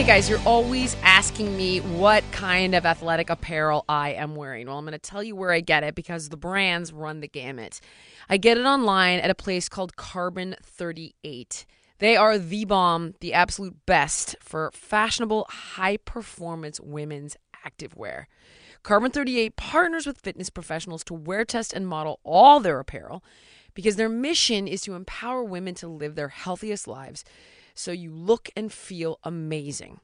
Okay, guys, you're always asking me what kind of athletic apparel I am wearing. Well, I'm going to tell you where I get it because the brands run the gamut. I get it online at a place called Carbon 38. They are the bomb, the absolute best for fashionable, high performance women's activewear. Carbon 38 partners with fitness professionals to wear, test, and model all their apparel because their mission is to empower women to live their healthiest lives so you look and feel amazing.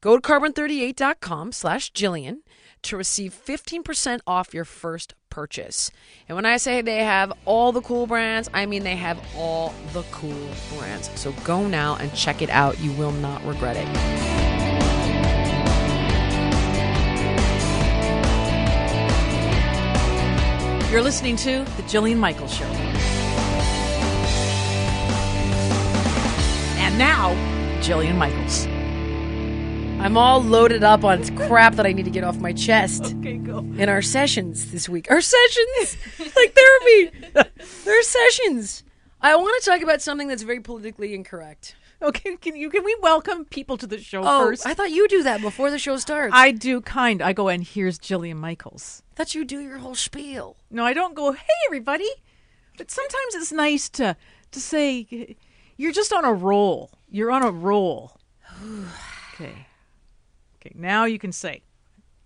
Go to carbon38.com slash Jillian to receive 15% off your first purchase. And when I say they have all the cool brands, I mean they have all the cool brands. So go now and check it out. You will not regret it. You're listening to The Jillian Michaels Show. And now, Jillian Michaels. I'm all loaded up on crap that I need to get off my chest. Okay, go. In our sessions this week. Our sessions? like therapy. There are sessions. I want to talk about something that's very politically incorrect. Okay, can you can we welcome people to the show Oh, first? I thought you do that before the show starts. I do kind. I go and here's Jillian Michaels. Thought you do your whole spiel. No, I don't go, hey everybody. But sometimes it's nice to to say you're just on a roll. You're on a roll. okay. Okay, now you can say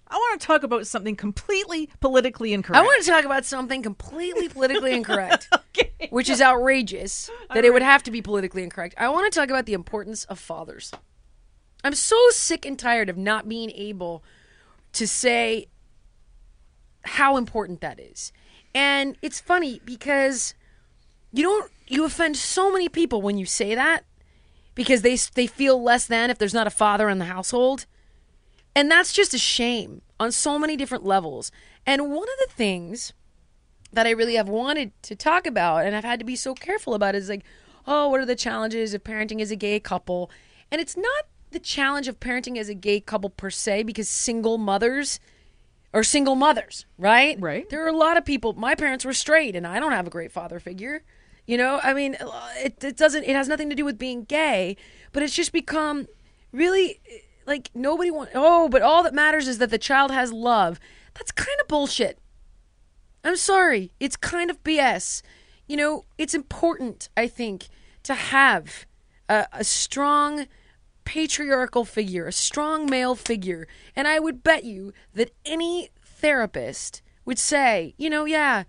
I want to talk about something completely politically incorrect. I want to talk about something completely politically incorrect, Okay. which is outrageous that it would have to be politically incorrect. I want to talk about the importance of fathers. I'm so sick and tired of not being able to say how important that is. And it's funny because you don't you offend so many people when you say that because they they feel less than if there's not a father in the household. And that's just a shame on so many different levels. And one of the things that I really have wanted to talk about and I've had to be so careful about is like, oh, what are the challenges of parenting as a gay couple? And it's not the challenge of parenting as a gay couple per se because single mothers are single mothers, right? Right. There are a lot of people. My parents were straight and I don't have a great father figure. You know, I mean, uh, it, it doesn't, it has nothing to do with being gay, but it's just become really eh, like nobody want oh but all that matters is that the child has love that's kind of bullshit i'm sorry it's kind of bs you know it's important i think to have a, a strong patriarchal figure a strong male figure and i would bet you that any therapist would say you know yeah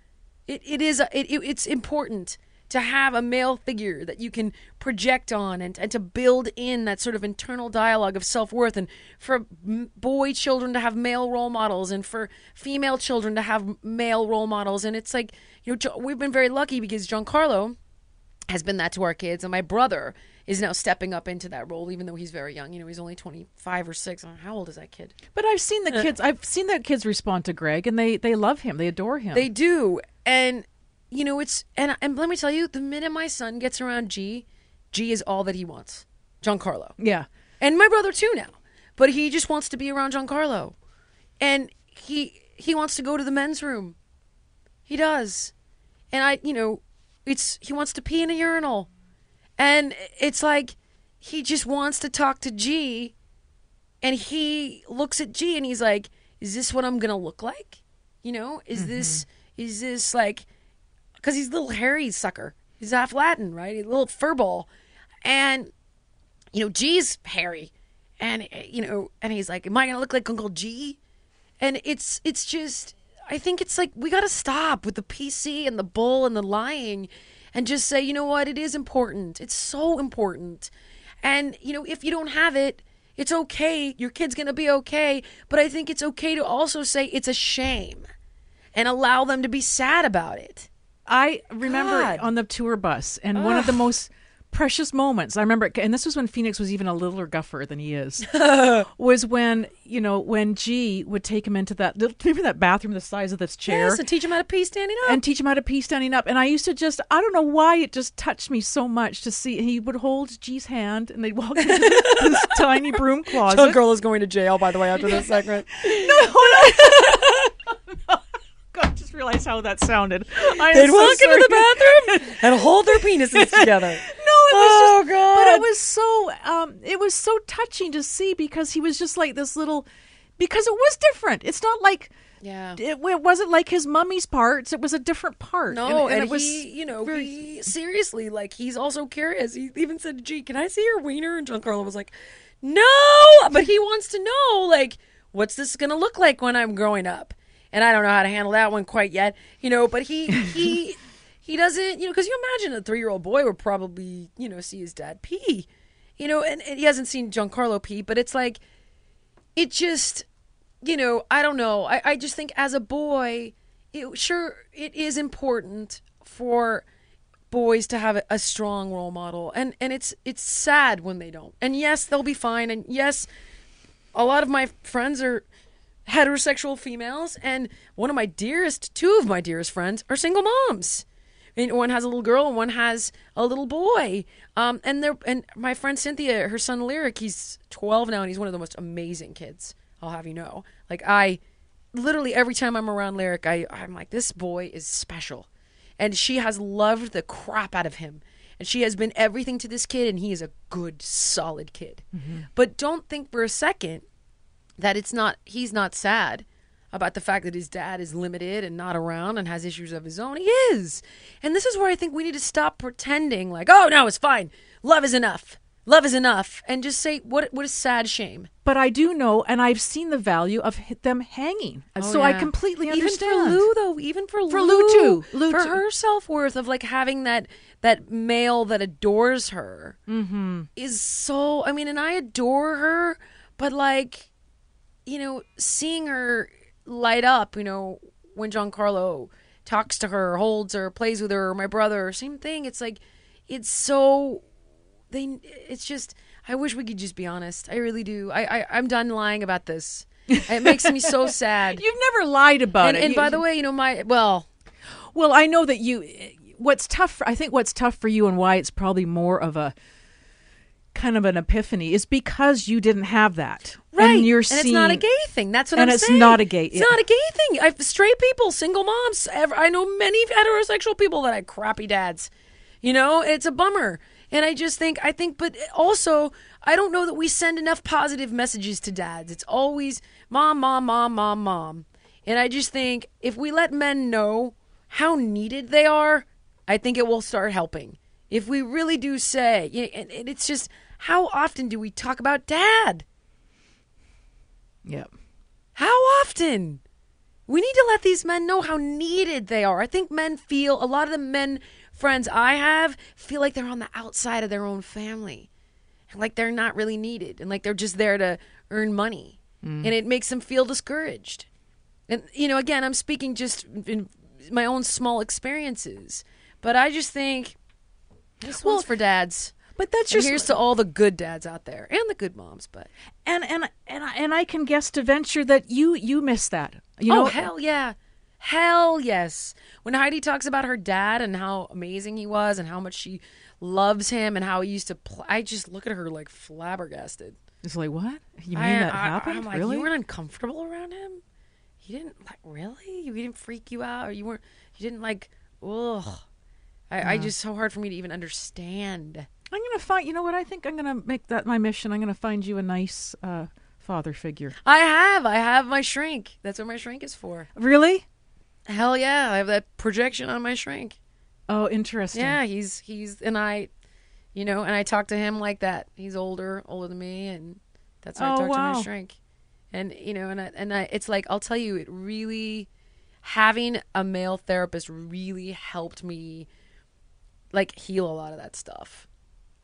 it, it is a, it, it, it's important to have a male figure that you can project on and, and to build in that sort of internal dialogue of self-worth and for boy children to have male role models and for female children to have male role models. And it's like you know we've been very lucky because Giancarlo has been that to our kids and my brother is now stepping up into that role even though he's very young you know he's only 25 or 6 know, how old is that kid But I've seen the uh, kids. I've seen the kids respond to Greg, and they they love him. They adore him. They do. And you know, it's and and let me tell you, the minute my son gets around G, G is all that he wants. Giancarlo. yeah. And my brother too now. But he just wants to be around Giancarlo. And he he wants to go to the men's room. He does. And I, you know, it's he wants to pee in a urinal. And it's like he just wants to talk to G and he looks at G and he's like, "Is this what I'm going to look like?" You know, is mm-hmm. this is this like because he's a little hairy sucker. He's half Latin, right? He's a little furball, and you know, G's hairy, and you know, and he's like, "Am I gonna look like Uncle G?" And it's it's just, I think it's like we gotta stop with the PC and the bull and the lying, and just say, you know what, it is important. It's so important, and you know, if you don't have it. It's okay. Your kid's going to be okay. But I think it's okay to also say it's a shame and allow them to be sad about it. I remember God. on the tour bus, and one of the most precious moments I remember, and this was when Phoenix was even a littler guffer than he is, oh. was when you know when G would take him into that little, remember that bathroom the size of this chair. Yes, to teach him how to pee standing up. and teach him how to pee standing up. And I used to just, I don't know why it just touched me so much to see. He would hold G's hand and they'd walk into this tiny broom closet. The girl is going to jail, by the way, after this segment. God, I just realized how that sounded. I They'd so walk into the bathroom and hold their penises together. No, it was Oh, God. but it was so, um, it was so touching to see because he was just like this little, because it was different. It's not like, Yeah. it, it wasn't like his mummy's parts. It was a different part. No, and, it was he, you know, very- he seriously, like, he's also curious. He even said, "Gee, can I see your wiener?" And Giancarlo was like, "No," but he wants to know, like, what's this gonna look like when I'm growing up? And I don't know how to handle that one quite yet, you know. But he he he doesn't, you know, because you imagine a three year old boy would probably, you know, see his dad pee, you know, and, and he hasn't seen Giancarlo pee, but it's like, it just you know, I don't know. I, I just think as a boy, it, sure, it is important for boys to have a, strong role model, and and it's it's sad when they don't. And yes, they'll be fine. And yes, a lot of my friends are heterosexual females, and one of my dearest, two of my dearest friends are single moms. And one has a little girl and one has a little boy. Um, and they're and my friend Cynthia, her son Lyric, he's twelve now, and he's one of the most amazing kids. I'll have you know. Like I, literally every time I'm around Lyric, I I'm like, this boy is special, and she has loved the crap out of him, and she has been everything to this kid, and he is a good, solid kid. But don't think for a second that it's not he's not sad about the fact that his dad is limited and not around and has issues of his own. He is. And this is where I think we need to stop pretending like, "Oh, no, it's fine. Love is enough. Love is enough." And just say what what a sad shame. But I do know, and I've seen the value of h- them hanging, and so I completely understand. even for Lou though, even for, For Lou, Lou, too. Lou, for too. her self worth of like having that that male that adores her Mm-hmm. is so. I mean, and I adore her, but like, you know, seeing her light up, you know, when Giancarlo talks to her, holds her, plays with her, or my brother, same thing. It's like, it's so. They. It's just. I wish we could just be honest. I really do. I. I I'm done lying about this. It makes me so sad. You've never lied about and, it. and You- by the way, you know my well, well, I know that you. What's tough? I think what's tough for you, and why it's probably more of a kind of an epiphany, is because you didn't have that. right? And you're and seeing, it's not a gay thing. That's what I'm saying. And it's not a gay- It's yeah. not a gay thing. I've straight people, single moms. I know many heterosexual people that had crappy dads. You know, it's a bummer. And I just think, I think, but also, I don't know that we send enough positive messages to dads. It's always mom, mom, mom, mom, mom. And I just think if we let men know how needed they are, I think it will start helping. If we really do say, and and it's just, how often do we talk about dad? Yep. How often? We need to let these men know how needed they are. I think men feel, a lot of the men friends I have feel like they're on the outside of their own family. And like they're not really needed and like they're just there to earn money. Mm. And it makes them feel discouraged. And, you know, again, I'm speaking just in my own small experiences. But I just think this one's for dads. But that's just here's to all the good dads out there and the good moms. But and and and I, and I can guess to venture that you you miss that. You oh, know, oh hell yeah, hell yes. When Heidi talks about her dad and how amazing he was and how much she loves him and how he used to, pl- I just look at her like flabbergasted. it's like what you mean I, that I- happened? I'm like, really? you weren't uncomfortable around him. He didn't like really. He didn't freak you out, or you weren't. You didn't like. Ugh. I, I just so hard for me to even understand. I'm gonna find. You know what? I think I'm gonna make that my mission. I'm gonna find you a nice uh, father figure. I have, I have my shrink. That's what my shrink is for. Really? Hell yeah, I have that projection on my shrink. Oh, interesting. Yeah, he's he's and I, you know, and I talk to him like that. He's older, older than me, and That's how I Oh, talk to my shrink. And you know, and I, and I, it's like I'll tell you, it really having a male therapist really helped me like heal a lot of that stuff.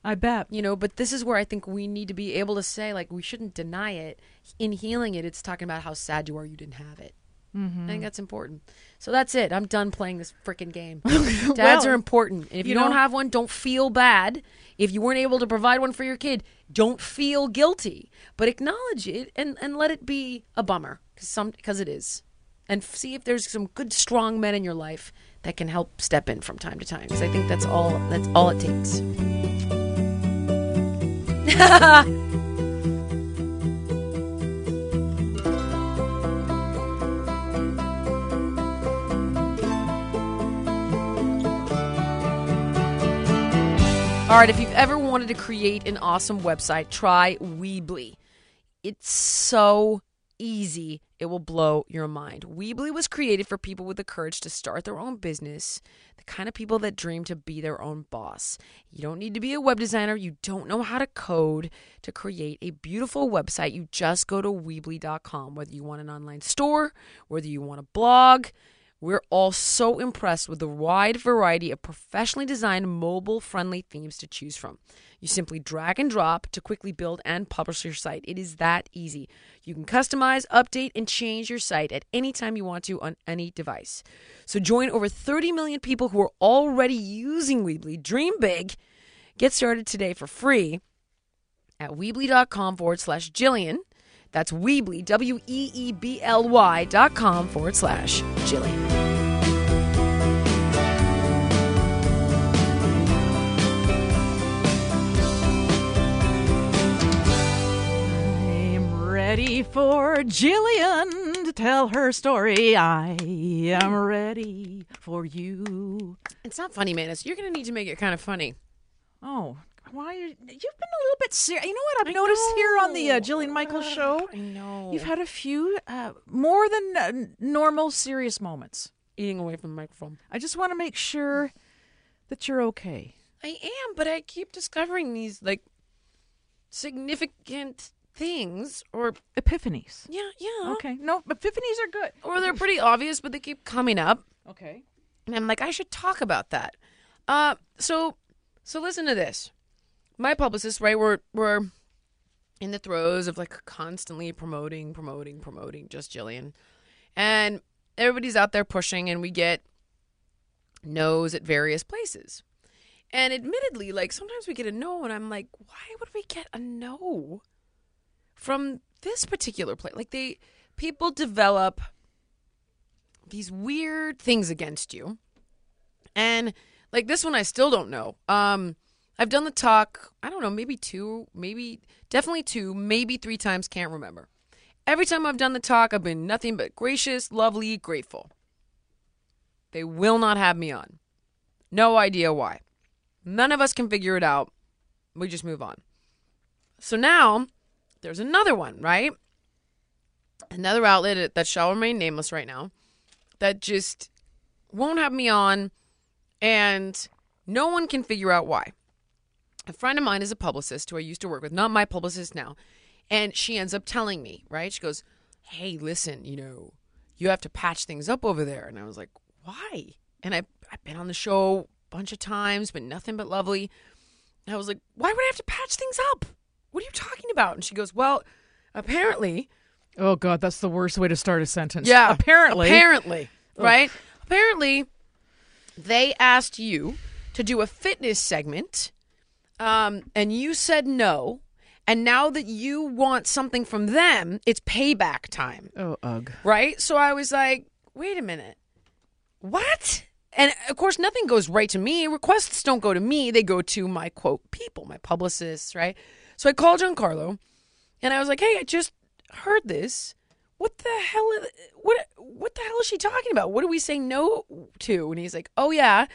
I bet. You know, but this is where I think we need to be able to say like we shouldn't deny it. In healing it, it's talking about how sad you are you didn't have it. Mm-hmm. I think that's important. So that's it. I'm done playing this freaking game. Dads Well, are important. And if you, you don't know- have one, don't feel bad. If you weren't able to provide one for your kid, don't feel guilty. But acknowledge it and, and let it be a bummer because some because it is. And see if there's some good strong men in your life that can help step in from time to time because I think that's all that's all it takes. All right, if you've ever wanted to create an awesome website, try Weebly. It's so easy, it will blow your mind. Weebly was created for people with the courage to start their own business, the kind of people that dream to be their own boss. You don't need to be a web designer, you don't know how to code to create a beautiful website. You just go to Weebly.com, whether you want an online store, whether you want a blog. We're all so impressed with the wide variety of professionally designed mobile friendly themes to choose from. You simply drag and drop to quickly build and publish your site. It is that easy. You can customize, update, and change your site at any time you want to on any device. So join over 30 million people who are already using Weebly. Dream big. Get started today for free at Weebly.com forward slash Jillian. That's Weebly, W E E B L Y dot com forward slash Jillian. I'm ready for Jillian to tell her story. I am ready for you. It's not funny, Manus. You're going to need to make it kind of funny. Oh, why? You've been a little bit serious. You know what I've noticed here on the uh, Jillian Michaels show? I know. You've had a few uh, more than uh, normal serious moments. eating away from the microphone. I just want to make sure that you're okay. I am, but I keep discovering these like significant things or Epiphanies. yeah, yeah. Okay. No, epiphanies are good. Or they're pretty obvious, but they keep coming up. Okay. And I'm like, I should talk about that. Uh, so, so listen to this. My publicist, right? We're we're in the throes of like constantly promoting, promoting, promoting. Just Jillian, and everybody's out there pushing, and we get no's at various places. And admittedly, like sometimes we get a no, and I'm like, why would we get a no from this particular place? Like they people develop these weird things against you. And like this one I still don't know. Um I've done the talk, I don't know, maybe two, maybe definitely two, maybe three times, can't remember. Every time I've done the talk, I've been nothing but gracious, lovely, grateful. They will not have me on. No idea why. None of us can figure it out. We just move on. So now there's another one, right? Another outlet that shall remain nameless right now that just won't have me on and no one can figure out why. A friend of mine is a publicist who I used to work with, not my publicist now. And she ends up telling me, right? She goes, Hey, listen, you know, you have to patch things up over there. And I was like, Why? And I, I've been on the show a bunch of times, but nothing but lovely. And I was like, Why would I have to patch things up? What are you talking about? And she goes, Well, apparently, Oh God, that's the worst way to start a sentence. yeah. Apparently. Apparently. Oh. Right? Apparently, they asked you to do a fitness segment, um, and you said no. And now that you want something from them, it's payback time. Oh ugh. Right? So I was like, wait a minute. What? And of course, nothing goes right to me. Requests don't go to me, they go to my quote people, my publicists, right? So I called Giancarlo and I was like, hey, I just heard this. What the hell? Is, what what the hell is she talking about? What do we say no to? And he's like, oh yeah,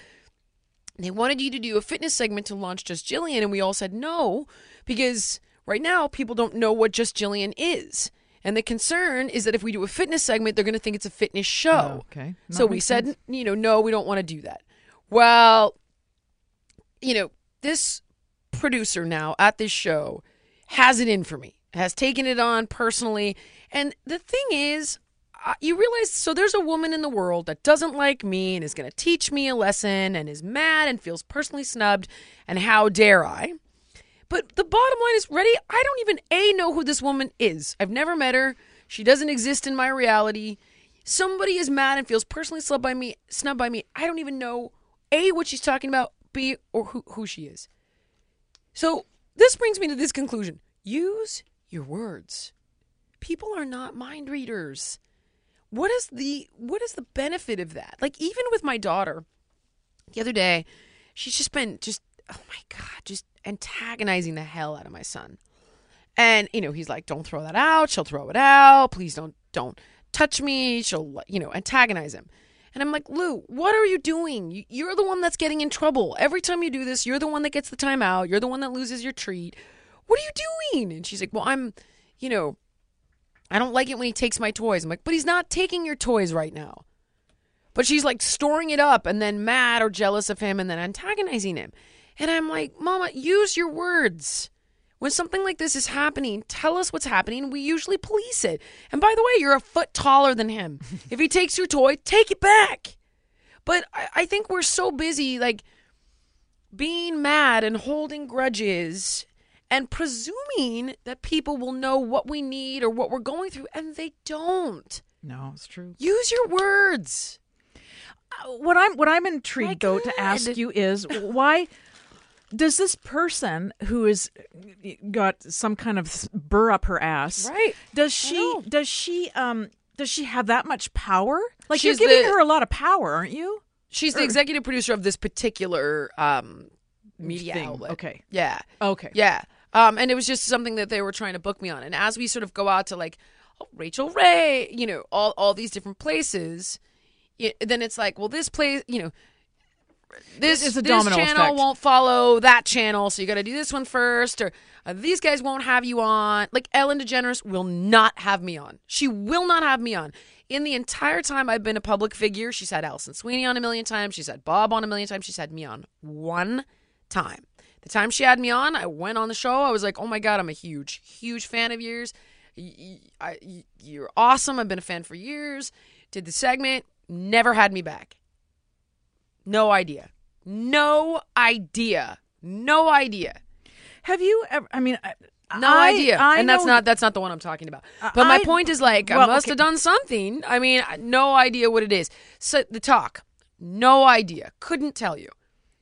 they wanted you to do a fitness segment to launch Just Jillian, and we all said no because right now people don't know what Just Jillian is. And the concern is that if we do a fitness segment, they're going to think it's a fitness show. Oh, okay. So we said, sense. you know, no, we don't want to do that. Well, you know, this producer now at this show has it in for me. has taken it on personally. And the thing is, you realize so there's a woman in the world that doesn't like me and is going to teach me a lesson and is mad and feels personally snubbed. And how dare I? But the bottom line is, ready? I don't even A know who this woman is. I've never met her. She doesn't exist in my reality. Somebody is mad and feels personally snubbed by me, snubbed by me. I don't even know A what she's talking about, B or who, who she is. So this brings me to this conclusion. Use your words. People are not mind readers. What is the what is the benefit of that? Like even with my daughter, the other day, she's just been just oh my god, just antagonizing the hell out of my son. And you know, he's like, "Don't throw that out." She'll throw it out. Please don't don't touch me. She'll you know antagonize him. And I'm like, Lou, what are you doing? You- You're the one that's getting in trouble. Every time you do this, you're the one that gets the timeout. You're the one that loses your treat. What are you doing? And she's like, Well, I'm, you know, I don't like it when he takes my toys. I'm like, But he's not taking your toys right now. But she's like storing it up and then mad or jealous of him and then antagonizing him. And I'm like, Mama, use your words. When something like this is happening, tell us what's happening. We usually police it. And by the way, you're a foot taller than him. if he takes your toy, take it back. But I, I think we're so busy, like, being mad and holding grudges and presuming that people will know what we need or what we're going through, and they don't. No, it's true. Use your words. what I'm what I'm intrigued though to ask you is why does this person who has got some kind of burr up her ass Right. does she does she um does she have that much power like She's you're giving the- her a lot of power aren't you She's the executive producer of this particular um, media Thing. outlet. Okay. Yeah. okay Yeah. Um, and it was just something that they were trying to book me on. And as we sort of go out to like oh, Rachael Ray, you know, all all these different places, y then it's like, well, this place, you know, this, It's a this domino channel effect. won't follow that channel, so you got to do this one first, or uh, these guys won't have you on. Like Ellen DeGeneres will not have me on. She will not have me on. In the entire time I've been a public figure, she's had Alison Sweeney on a million times. She's had Bob on a million times. She's had me on one time. The time she had me on, I went on the show. I was like, oh my God, I'm a huge, huge fan of yours. I- You're awesome. I've been a fan for years. Did the segment, never had me back. No idea. No idea. No idea. have you ever i mean I, No I- idea. I and that's know- not that's not the one I'm talking about. But my point is like I must okay. have done something. I mean, no idea what it is. So the talk, no idea. Couldn't tell you.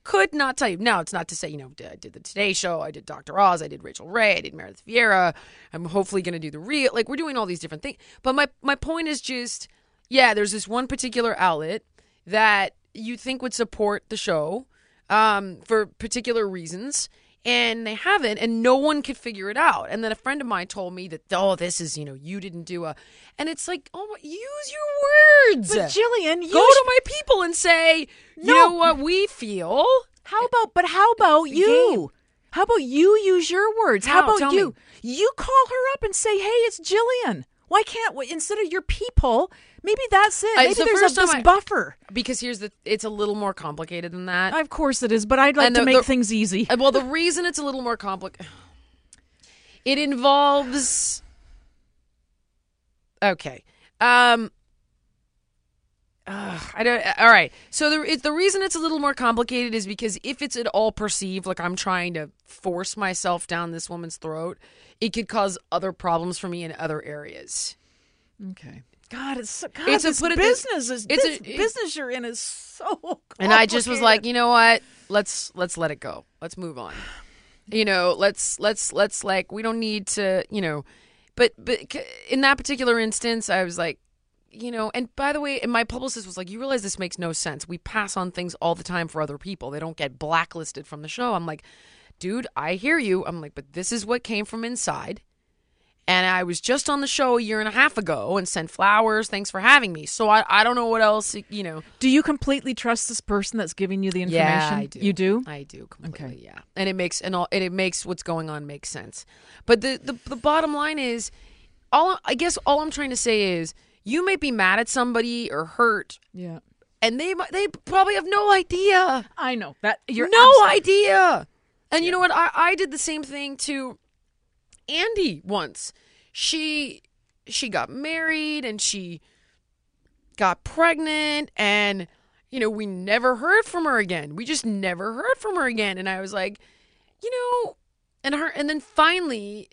Could not tell you. Now it's not to say you know I did the Today Show, I did Dr. Oz, I did Rachael Ray, I did Meredith Vieira. I'm hopefully going to do the real. Like we're doing all these different things. But my my point is just yeah. There's this one particular outlet that you think would support the show um, for particular reasons. And they haven't, and no one could figure it out. And then a friend of mine told me that, oh, this is, you know, you didn't do a, and it's like, oh, use your words. but jillian you Go to my people and say, you No. know what we feel. how about but how about you how about you use your words how, How? about you me. you call her up and say hey it's jillian why can't we instead of your people maybe that's it Uh, maybe it's the there's a, this I- buffer Because here's the, it's a little more complicated than that. Of course it is, but I'd like to make the- things easy. Uh, well, the reason it's a little more complicated, it involves. Okay. Um. Ugh, I don't. All right. So the it, the reason it's a little more complicated is because if it's at all perceived like I'm trying to force myself down this woman's throat, it could cause other problems for me in other areas. Okay. God, it's so, God, It's a- this put it this- business is it's a- this business you're in is so. And I just was like, you know what? Let's let's let it go. Let's move on. You know, let's let's let's like we don't need to, you know, but but in that particular instance, I was like, you know, and by the way, and my publicist was like, you realize this makes no sense. We pass on things all the time for other people. They don't get blacklisted from the show. I'm like, dude, I hear you. I'm like, but this is what came from inside. And I was just on the show a year and a half ago and sent flowers. Thanks for having me. So I, I don't know what else, you know. do you completely trust this person that's giving you the information? Yeah, I do. You do? I do completely. Okay. Yeah, and it makes and all and it makes what's going on make sense. But the the, the bottom line is, all I guess all I'm trying to say is, you may be mad at somebody or hurt, Yeah. and they they probably have no idea, I know that you're no absolute- idea. And you know what? I I did the same thing to. Andy once. She she got married and she got pregnant and you know, we never heard from her again. We just never heard from her again and I was like, you know, and her and then finally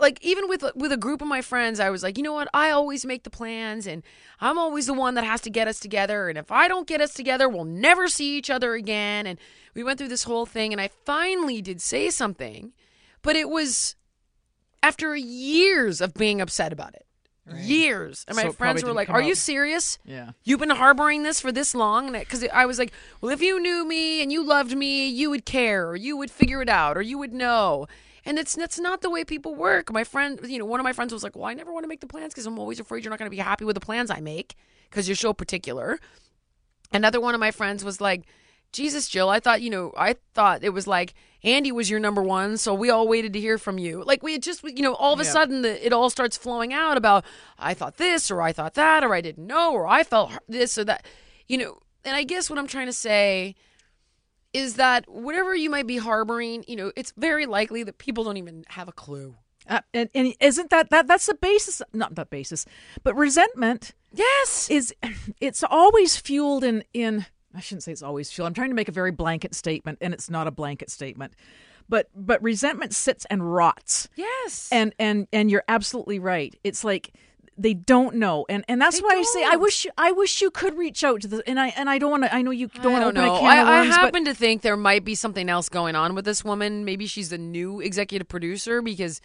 like even with with a group of my friends I was like, you know what? I always make the plans and I'm always the one that has to get us together and if I don't get us together, we'll never see each other again and we went through this whole thing and I finally did say something, but it was after years of being upset about it. Years. And my So friends were like, "Are you serious? Yeah. You've been harboring this for this long?" And because I was like, "Well, if you knew me and you loved me, you would care, or you would figure it out, or you would know." And it's that's not the way people work. My friend, you know, one of my friends was like, "Well, I never want to make the plans because I'm always afraid you're not going to be happy with the plans I make because you're so particular." Another one of my friends was like, Jesus, Jill, I thought, you know, I thought it was like Andy was your number one, so we all waited to hear from you. Like we had just, you know, all of a Yeah. sudden the, it all starts flowing out about I thought this or I thought that or I didn't know or I felt this or that, you know. And I guess what I'm trying to say is that whatever you might be harboring, you know, it's very likely that people don't even have a clue. Uh, and, and isn't that that that's the basis? Not the basis, but resentment Yes. is it's always fueled in in I shouldn't say it's always fueled. I'm trying to make a very blanket statement, and it's not a blanket statement. But but resentment sits and rots. yes. And and and you're absolutely right. It's like they don't know, and and that's They why I say I wish you, I wish you could reach out to the and I and I don't want to. I know you don't want to open know. a can of I, I worms, but happen to think there might be something else going on with this woman. Maybe she's the new executive producer because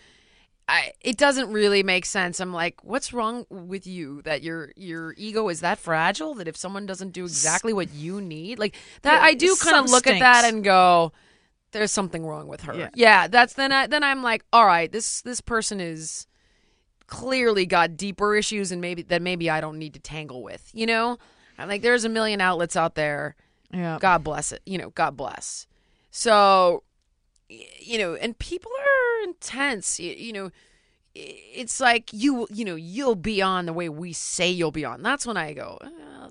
I it doesn't really make sense. I'm like, what's wrong with you that your your ego is that fragile that if someone doesn't do exactly what you need, like that, Yeah, I do kind of look at that and go, there's something wrong with her. Yeah. that's then I then I'm like, all right, this this person is clearly got deeper issues and maybe that maybe I don't need to tangle with. You know, I'm like, there's a million outlets out there. yeah. God bless it. You know, God bless. So, you know, and people are intense. You, you know, it's like you, you know, you'll be on the way we say you'll be on. That's when I go, uh,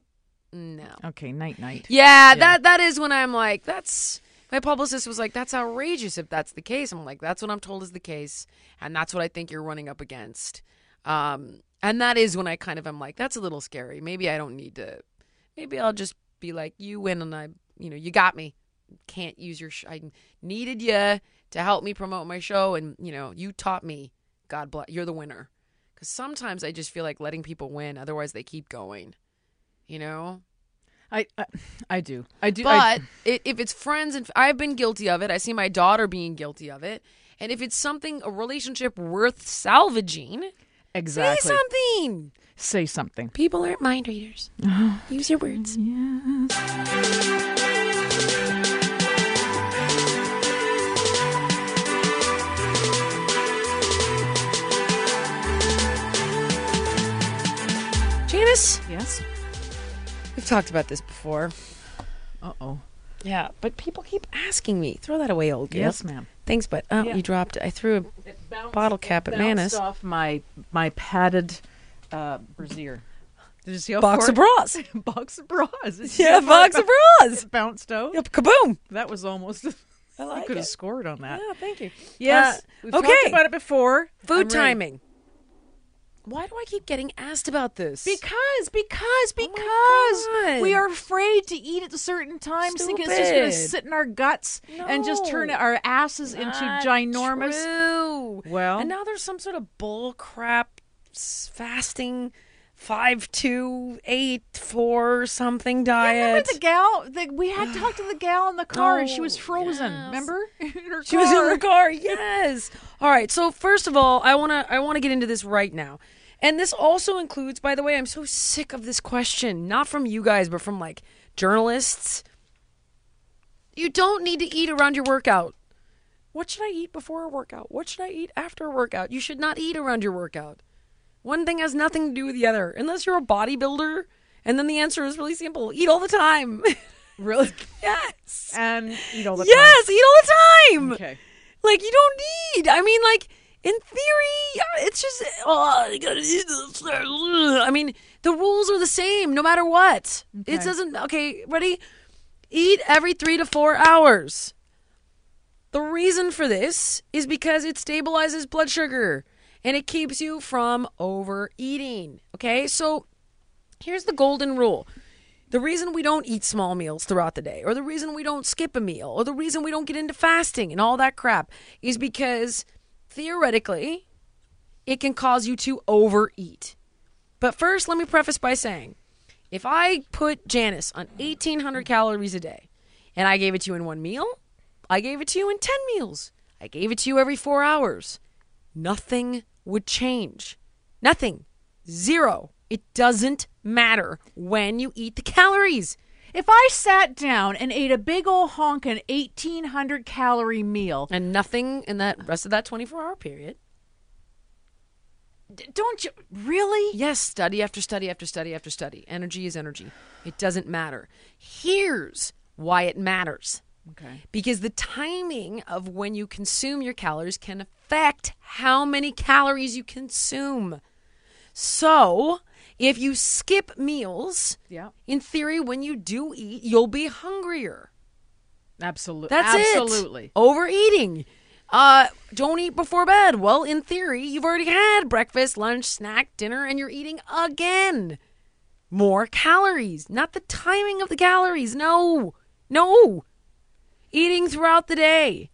no. Okay, night night. Yeah, that that is when I'm like, that's. My publicist was like, "That's outrageous if that's the case." I'm like, "That's what I'm told is the case, and that's what I think you're running up against." Um, and that is when I kind of am like, "That's a little scary. Maybe I don't need to. Maybe I'll just be like, you win, and I, you know, you got me. Can't use your. Sh- I needed you to help me promote my show, and you know, you taught me. God bless. You're the winner. Because sometimes I just feel like letting people win, otherwise they keep going. You know. I, I I do. I do. But i if it's friends and I've been guilty of it. I see my daughter being guilty of it. And if it's something a relationship worth salvaging, exactly. say something. Say something. People aren't mind readers. Use your words. Janice, Yes. We've talked about this before. Uh oh. Yeah, but people keep asking me. Throw that away, old girl. Yes, ma'am. Thanks, but oh, Yeah. you dropped. I threw a bottle cap at bounced Manus. off my my padded uh, brassiere. Did you see how Box far- of bras. box of bras. Did you see Yeah, box of bras. it bounced out. Yep, kaboom. That was almost. I you like could it. have scored on that. Yeah, thank you. Yes. Uh, We've okay. talked about it before. Food I'm ready. Why do I keep getting asked about this? Because, because, oh because Oh we are afraid to eat at certain times, thinking it's just going to sit in our guts and just turn our asses into ginormous. True. Well- and now there's some sort of bull crap fasting five two eight four something diet. Remember diet. the gal? The, we had talked to the gal in the car, and she was Oh, frozen. yes. Remember? She was in car. the car. Yes. All right. So first of all, I wanna I wanna get into this right now, and this also includes, by the way, I'm so sick of this question, not from you guys, but from like journalists. You don't need to eat around your workout. What should I eat before a workout? What should I eat after a workout? You should not eat around your workout. One thing has nothing to do with the other, unless you're a bodybuilder. And then the answer is really simple: eat all the time. Really? yes. And eat all the yes, eat all the time. time. Okay. Like you don't need. I mean, like in theory, it's just. Oh, you gotta eat this. I mean, the rules are the same no matter what. It doesn't. Okay, ready? Eat every three to four hours. The reason for this is because it stabilizes blood sugar and it keeps you from overeating. Okay, so here's the golden rule. The reason we don't eat small meals throughout the day, or the reason we don't skip a meal, or the reason we don't get into fasting and all that crap is because theoretically it can cause you to overeat. But first, let me preface by saying if I put Janice on 1800 calories a day and I gave it to you in one meal, I gave it to you in 10 meals, I gave it to you every four hours, nothing would change. Nothing. Zero. It doesn't matter when you eat the calories. If I sat down and ate a big old honkin' 1800 calorie meal, And nothing in that rest of that 24 hour period. d- don't you really? Yes, study after study after study after study. Energy is energy. It doesn't matter. Here's why it matters. Okay. Because the timing of when you consume your calories can affect how many calories you consume. So, if you skip meals, Yeah. in theory, when you do eat, you'll be hungrier. Absolutely. That's Absolutely. it. Overeating. Uh, don't eat before bed. Well, in theory, you've already had breakfast, lunch, snack, dinner, and you're eating again. More calories. Not the timing of the calories. No. No. Eating throughout the day.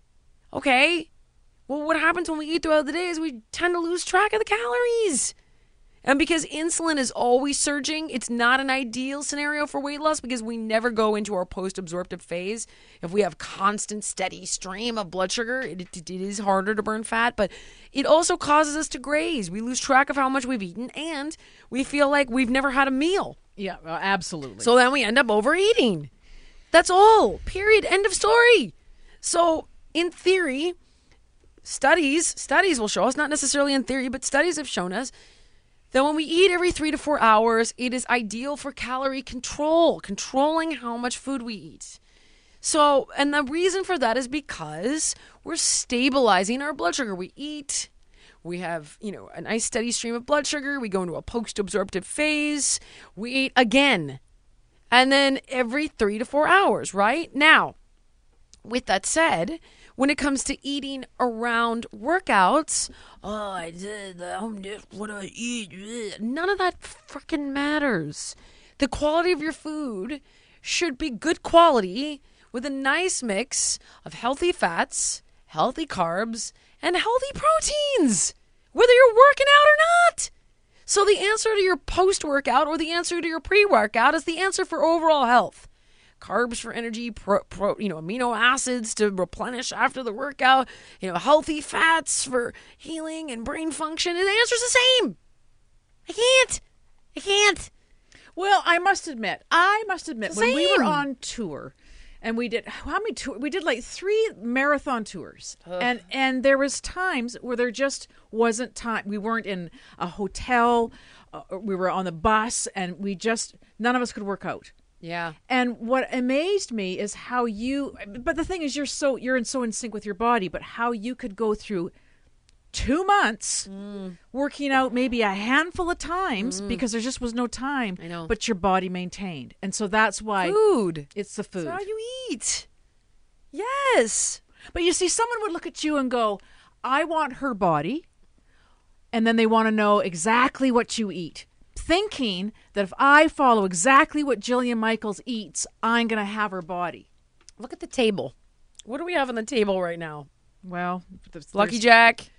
Okay. Well, what happens when we eat throughout the day is we tend to lose track of the calories. And because insulin is always surging, it's not an ideal scenario for weight loss because we never go into our post absorptive phase. If we have constant, steady stream of blood sugar, it, it, it is harder to burn fat, but it also causes us to graze. We lose track of how much we've eaten and we feel like we've never had a meal. Yeah, absolutely. So then we end up overeating. That's all. Period. End of story. So, in theory, studies studies will show us not necessarily in theory, but studies have shown us that when we eat every 3 to 4 hours, it is ideal for calorie control, controlling how much food we eat. So, and the reason for that is because we're stabilizing our blood sugar. We eat, we have, you know, a nice steady stream of blood sugar, we go into a post absorptive phase, we eat again. And then every 3 to 4 hours, right? Now, with that said, when it comes to eating around workouts, oh, I did. I'm just what I eat. None of that freaking matters. The quality of your food should be good quality with a nice mix of healthy fats, healthy carbs, and healthy proteins, whether you're working out or not. So the answer to your post workout or the answer to your pre workout is the answer for overall health carbs for energy, pro, pro, you know, amino acids to replenish after the workout, you know, healthy fats for healing and brain function. And the answer's the same. I can't. I can't. Well, I must admit, I must admit, when we were on tour, and we did how many tours? We did like three marathon tours, and and there was times where there just wasn't time. We weren't in a hotel. Uh, we were on the bus, and we just none of us could work out. Yeah. And what amazed me is how you. But the thing is, you're so you're in so in sync with your body. But how you could go through two months Mm. working out maybe a handful of times because there just was no time. I know. But your body maintained, and so that's why Food. it's the food. It's how you eat. Yes. But you see, someone would look at you and go, "I want her body," and then they want to know exactly what you eat. Thinking that if I follow exactly what Jillian Michaels eats, I'm going to have her body. Look at the table. What do we have on the table right now? Well, there's- Lucky there's- Jack,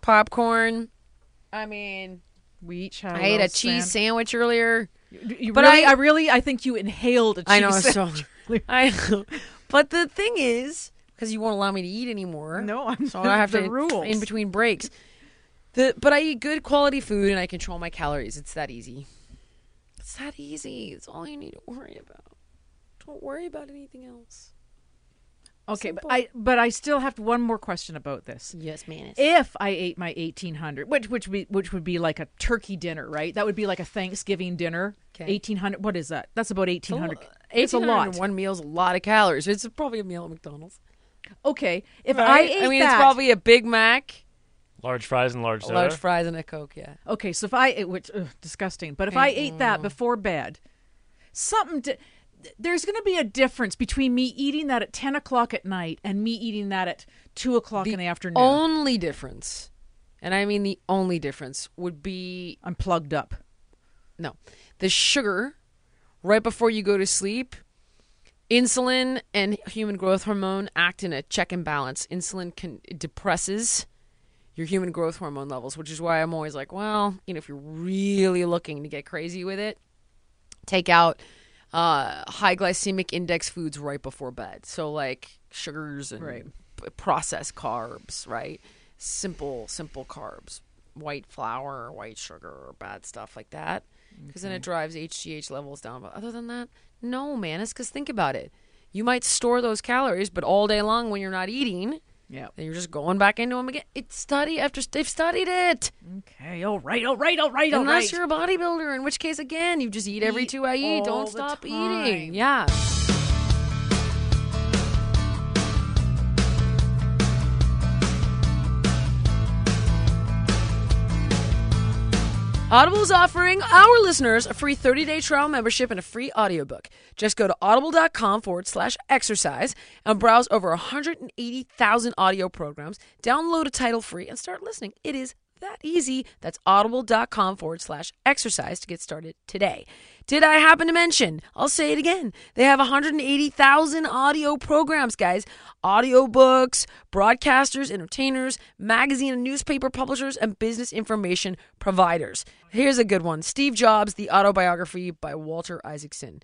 popcorn. I mean, We each have. I ate a little cheese sand- sandwich earlier. You- you but really, I- I, really, I think you inhaled a cheese. I know, so. I. But the thing is, because you won't allow me to eat anymore. No, I'm- so I have the to rules. in between breaks. The but I eat good quality food and I control my calories. It's that easy. It's that easy. It's all you need to worry about. Don't worry about anything else. okay, but I, but I still have one more question about this. Yes, man. If I ate my eighteen hundred, which which would be which would be like a turkey dinner, right? That would be like a Thanksgiving dinner. Okay. Eighteen hundred. What is that? That's about eighteen hundred. It's a lot. One meal's a lot of calories. It's probably a meal at McDonald's. Okay, if I Right? I mean, that, it's probably a Big Mac, Large fries and large a soda. large fries, and a Coke. Yeah. okay. So if I ate, which ugh, disgusting, but if I ate that mm. before bed, something. di- there's going to be a difference between me eating that at 10 o'clock at night and me eating that at 2 o'clock in the afternoon. Only difference, and I mean the only difference, would be I'm plugged up. no, the sugar right before you go to sleep. Insulin and human growth hormone act in a check and balance. Insulin can it depresses your human growth hormone levels, which is why I'm always like, well, you know, if you're really looking to get crazy with it, take out uh, high glycemic index foods right before bed. So like sugars and Right. p- processed carbs, right? Simple, simple carbs, white flour, white sugar, bad stuff like that. Because then it drives HGH levels down. But other than that, no, man. It's because think about it. You might store those calories, but all day long when you're not eating, Yeah. then you're just going back into them again. It's study after they've studied it. Okay. All right. All right. All right. All Unless right. you're a bodybuilder, in which case, again, you just eat every Eat two I eat. Don't stop time. eating. Yeah. Audible is offering our listeners a free 30-day trial membership and a free audiobook. Just go to audible.com forward slash exercise and browse over 180,000 audio programs, download a title free, and start listening. It is that easy. That's audible.com forward slash exercise to get started today. Did I happen to mention? I'll say it again. They have 180,000 audio programs, guys. Audiobooks, broadcasters, entertainers, magazine and newspaper publishers, and business information providers. Here's a good one Steve Jobs, The Autobiography by Walter Isaacson.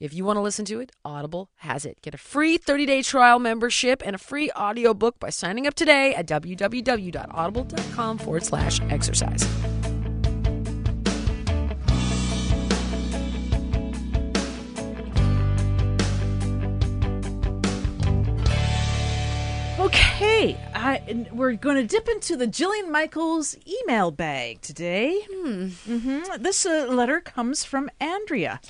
If you want to listen to it, Audible has it. Get a free 30-day trial membership and a free audiobook by signing up today at www.audible.com forward slash exercise. Okay, I, we're going to dip into the Jillian Michaels email bag today. Hmm. hmm This uh, letter comes from Andrea.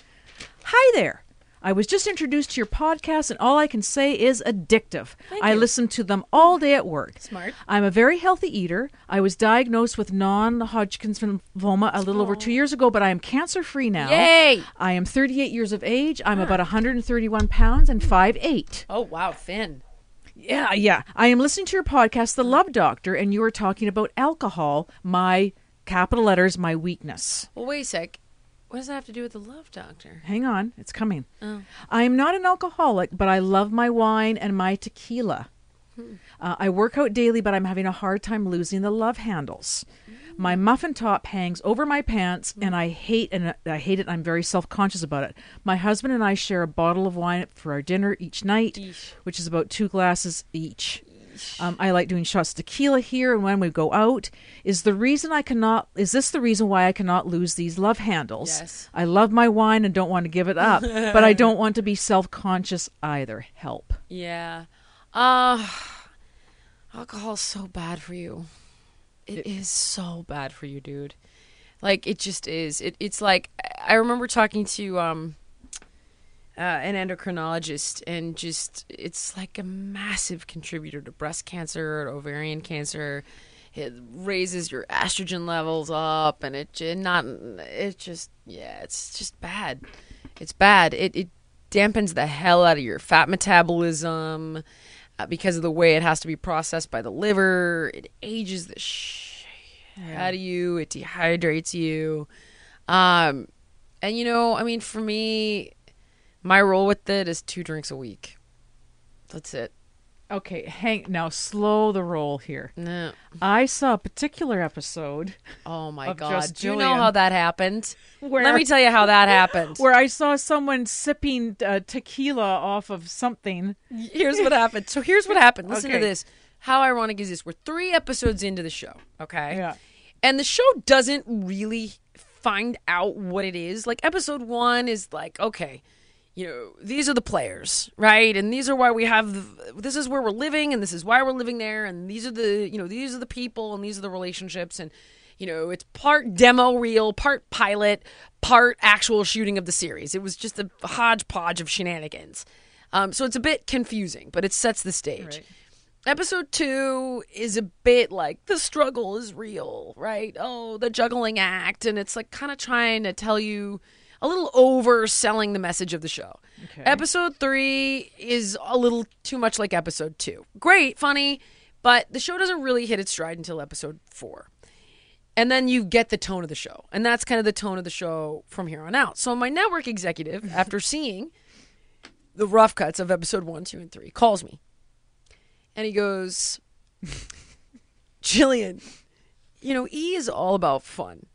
Hi there. I was just introduced to your podcast, and all I can say is addictive. I listen to them all day at work. Smart. I'm a very healthy eater. I was diagnosed with non Hodgkin's lymphoma a little over two years ago, but I am cancer free now. Yay! I am 38 years of age. I'm about 131 pounds and 5'8. Oh, wow, Finn. Yeah, yeah. I am listening to your podcast, The Love Doctor, and you are talking about alcohol, my capital letters, my weakness. Well, wait a sec. What does that have to do with the love doctor? Hang on, it's coming. Oh. I am not an alcoholic, but I love my wine and my tequila. Uh, I work out daily, but I'm having a hard time losing the love handles. My muffin top hangs over my pants, and I hate and I hate it. I'm very self conscious about it. My husband and I share a bottle of wine for our dinner each night, Yeesh. which is about two glasses each. Um, I like doing shots of tequila here and when we go out. Is the reason I cannot? Is this the reason why I cannot lose these love handles? Yes. I love my wine and don't want to give it up, but I don't want to be self conscious either. Help. Yeah. Uh alcohol's so bad for you. It is so bad for you, dude. Like it just is. It it's like I remember talking to um uh, an endocrinologist and just it's like a massive contributor to breast cancer, ovarian cancer. It raises your estrogen levels up and it not it just yeah, it's just bad. It's bad. It it dampens the hell out of your fat metabolism because of the way it has to be processed by the liver. It ages the shit out of you. It dehydrates you. Um, and you know, I mean, for me, my role with it is two drinks a week. That's it. Okay, hang now. Slow the roll here. No. I saw a particular episode Oh my god. just Do you know how that happened? Where- Let me tell you how that happened. where I saw someone sipping uh, tequila off of something. here's what happened. So here's what happened. Listen to this. How ironic is this? We're three episodes into the show, okay? Yeah. And the show doesn't really find out what it is. Like episode one is like, okay, you know, these are the players, right? And these are why we have this is where we're living and this is why we're living there and these are the, you know, these are the people and these are the relationships and you know, it's part demo reel, part pilot, part actual shooting of the series. It was just a hodgepodge of shenanigans. Um, so it's a bit confusing, but it sets the stage. Right. Episode two is a bit like the struggle is real, right? Oh, the juggling act. And it's like kind of trying to tell you a little overselling the message of the show. Okay. Episode three is a little too much like episode two. Great, funny, but the show doesn't really hit its stride until episode four. And then you get the tone of the show. And that's kind of the tone of the show from here on out. So my network executive, after seeing the rough cuts of episode one, two, and three, calls me. And he goes, Jillian, you know, E is all about fun.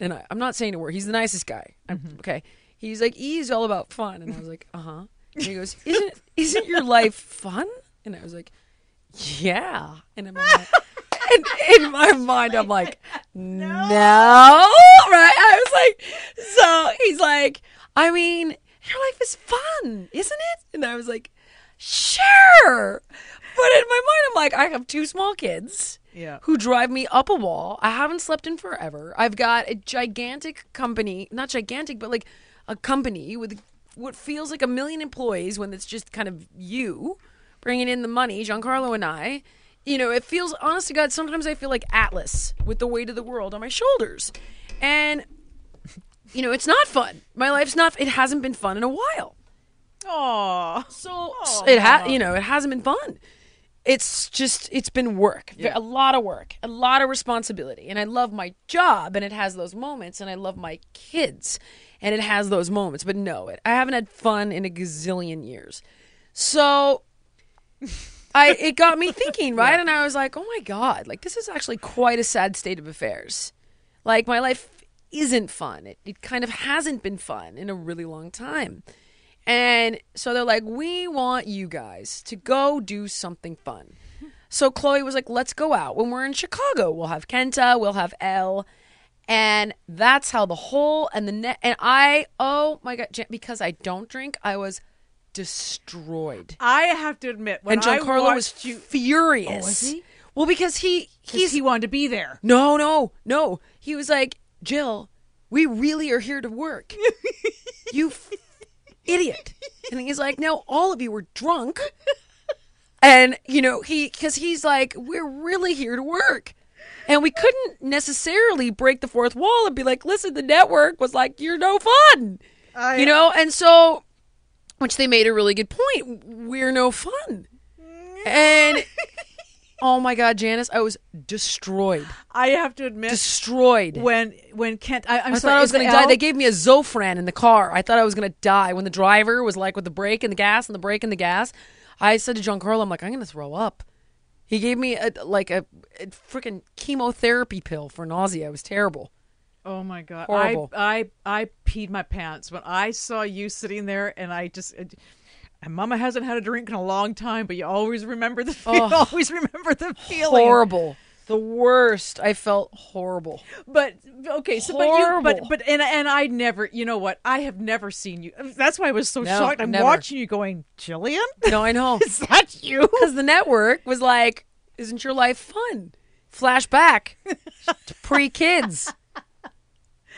And I, I'm not saying a word. He's the nicest guy. I'm, Okay. He's like, E is all about fun. And I was like, uh huh. And he goes, Isn't isn't your life fun? And I was like, Yeah. And in my mind, and in my mind I'm like, no. Right? I was like, so he's like, I mean, your life is fun, isn't it? And I was like, sure. But in my mind, I'm like, I have two small kids Yeah. who drive me up a wall. I haven't slept in forever. I've got a gigantic company, not gigantic, but like a company with what feels like a million employees when it's just kind of you bringing in the money, Giancarlo and I. You know, it feels, honest to God, sometimes I feel like Atlas with the weight of the world on my shoulders. And, you know, it's not fun. My life's not, it hasn't been fun in a while. Oh. So it ha- you know, it hasn't been fun. It's just it's been work, a lot of work, a lot of responsibility, and I love my job, and it has those moments, and I love my kids, and it has those moments. But no, it I haven't had fun in a gazillion years. So I it got me thinking, right? And I was like, oh my god, like this is actually quite a sad state of affairs. Like my life isn't fun. It it kind of hasn't been fun in a really long time. And so they're like, we want you guys to go do something fun. So Chloe was like, let's go out. When we're in Chicago, we'll have Kenta, we'll have Elle. And that's how the whole and the net. And I, oh my God, because I don't drink, I was destroyed. I have to admit, when and I Giancarlo was you, furious. Oh, was he? Well, because he, he's, he wanted to be there. no, no, no. He was like, Jill, we really are here to work. you idiot. And he's like, no, all of you were drunk. And, you know, he, because he's like, we're really here to work. And we couldn't necessarily break the fourth wall and be like, listen, the network was like, you're no fun. you know? And so, which they made a really good point. We're no fun. Mm-hmm. And, oh my God, Janice, I was destroyed. I have to admit, Destroyed. when when Kent, I, I'm I sorry, thought I was going to die. They gave me a Zofran in the car. I thought I was going to die when the driver was like with the brake and the gas and the brake and the gas. I said to John Giancarlo, I'm like, I'm going to throw up. He gave me a, like a, a freaking chemotherapy pill for nausea. It was terrible. Oh my god! Horrible. I I I peed my pants when I saw you sitting there, and I just. It, and Mama hasn't had a drink in a long time, but you always remember the feel, Oh. always remember the feeling. Horrible. The worst. I felt horrible. But okay, so but you but Horrible. but and and I never, you know what? I have never seen you. That's why I was so No, shocked. I'm never. watching you going, Jillian, No, I know. is that you? Because the network was like, isn't your life fun? Flashback to pre kids.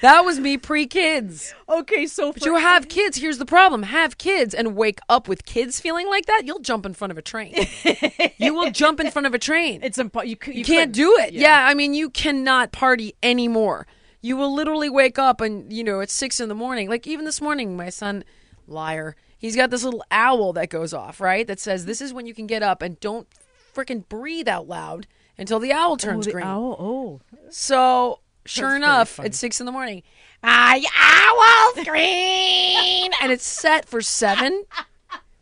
That was me pre kids. Okay, so But you have kids. Here's the problem: have kids and wake up with kids feeling like that. You'll jump in front of a train. you will jump in front of a train. it's impo- you, c- you can't do it. Yeah. I mean, you cannot party anymore. You will literally wake up and you know it's six in the morning. Like even this morning, my son, liar, he's got this little owl that goes off right that says this is when you can get up and don't freaking breathe out loud until the owl Oh, turns the green. owl. Oh, So sure enough, it's six in the morning. I owl scream, and it's set for seven.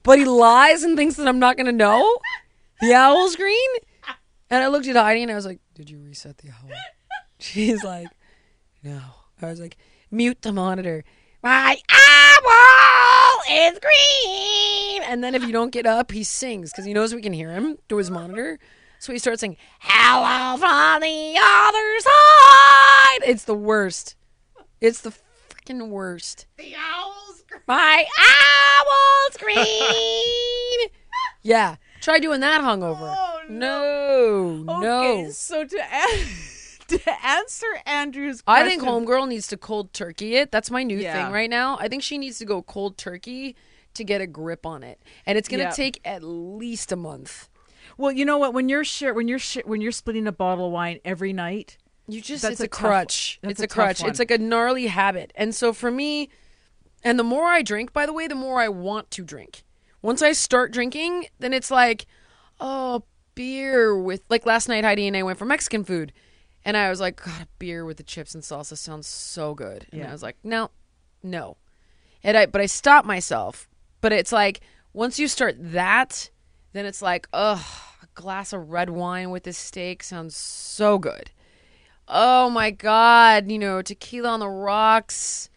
But he lies and thinks that I'm not going to know the owl's green. And I looked at Heidi and I was like, "Did you reset the owl?" She's like, "No." I was like, "Mute the monitor." My owl is green. And then if you don't get up, he sings because he knows we can hear him through his monitor. So he starts saying, "Hello from the other side." It's the worst. It's the freaking worst. the owl's. My owl's green. yeah, try doing that hungover. Oh, no, Okay, no. so to to answer Andrea's, I think homegirl needs to cold turkey it. That's my new Yeah. thing right now. I think she needs to go cold turkey to get a grip on it, and it's gonna Yeah. take at least a month. Well, you know what? When you're share, when you're sh- when you're splitting a bottle of wine every night, You just That's it's a tough- crutch. it's a a, crutch. one. It's like a gnarly habit. And so for me, And the more I drink, by the way, the more I want to drink. Once I start drinking, then it's like, oh, beer with like last night Heidi and I went for Mexican food. And I was like, God, a beer with the chips and salsa sounds so good. And Yeah. I was like, no, no. And I but I stopped myself. But it's like once you start that, then it's like, ugh, glass of red wine with this steak sounds so good. Oh my god, you know, tequila on the rocks.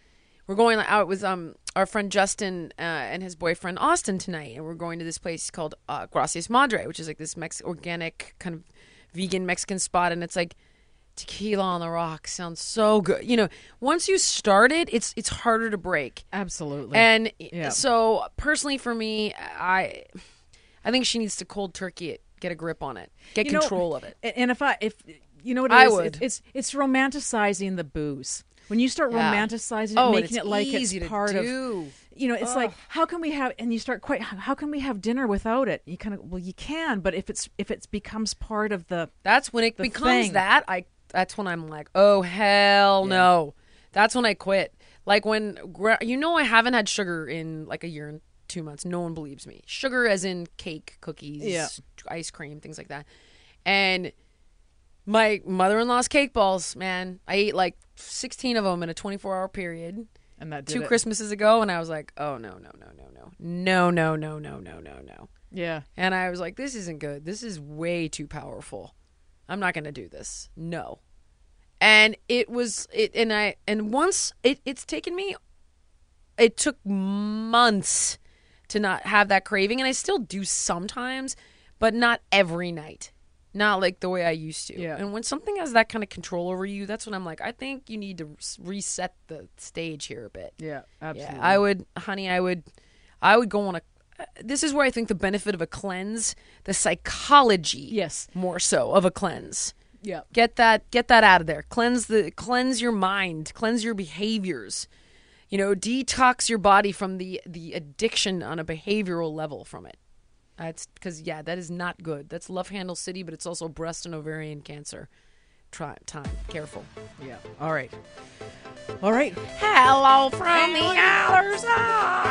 We're going out with um our friend Justin uh, and his boyfriend Austin tonight, and we're going to this place called uh, Gracias Madre, which is like this Mex- organic kind of vegan Mexican spot, and it's like tequila on the rocks sounds so good. You know, once you start it, it's it's harder to break. Absolutely. And Yeah. so personally for me, I I think she needs to cold turkey it, get a grip on it, get You know, control of it. And if I, if you know what it I is, would. It's, it's it's romanticizing the booze. When you start Yeah. romanticizing Oh, making it like easy it's to part of, do. you know, it's like how can we have? And you start quite. How can we have dinner without it? You kind of well, you can, but if it's if it becomes part of the That's when it becomes thing. that. I that's when I'm like, oh hell no. That's when I quit. Like when you know I haven't had sugar in like a year and two months. No one believes me. Sugar, as in cake, cookies, yeah. ice cream, things like that. And my mother in law's cake balls, man, I ate like 16 of them in a 24 hour period. And that two it. Christmases ago, and I was like, oh, no, no, no, no, no. No, no, no, no, no, no, no. Yeah. And I was like, this isn't good. This is way too powerful. I'm not going to do this. No. And it was it and I and once it it's taken me it took months to not have that craving and I still do sometimes, but not every night. Not like the way I used to. Yeah. And when something has that kind of control over you, that's when I'm like, I think you need to reset the stage here a bit. Yeah. Absolutely. Yeah, I would, honey, I would, I would go on a. Uh, this is where I think the benefit of a cleanse, the psychology, Yes. more so of a cleanse. Yeah. Get that, get that out of there. Cleanse the, cleanse your mind, cleanse your behaviors. You know, detox your body from the the addiction on a behavioral level from it. That's because yeah, that is not good. That's love handle city, but it's also breast and ovarian cancer. Try time, careful. Yeah. All right. All right. Hello from the other side.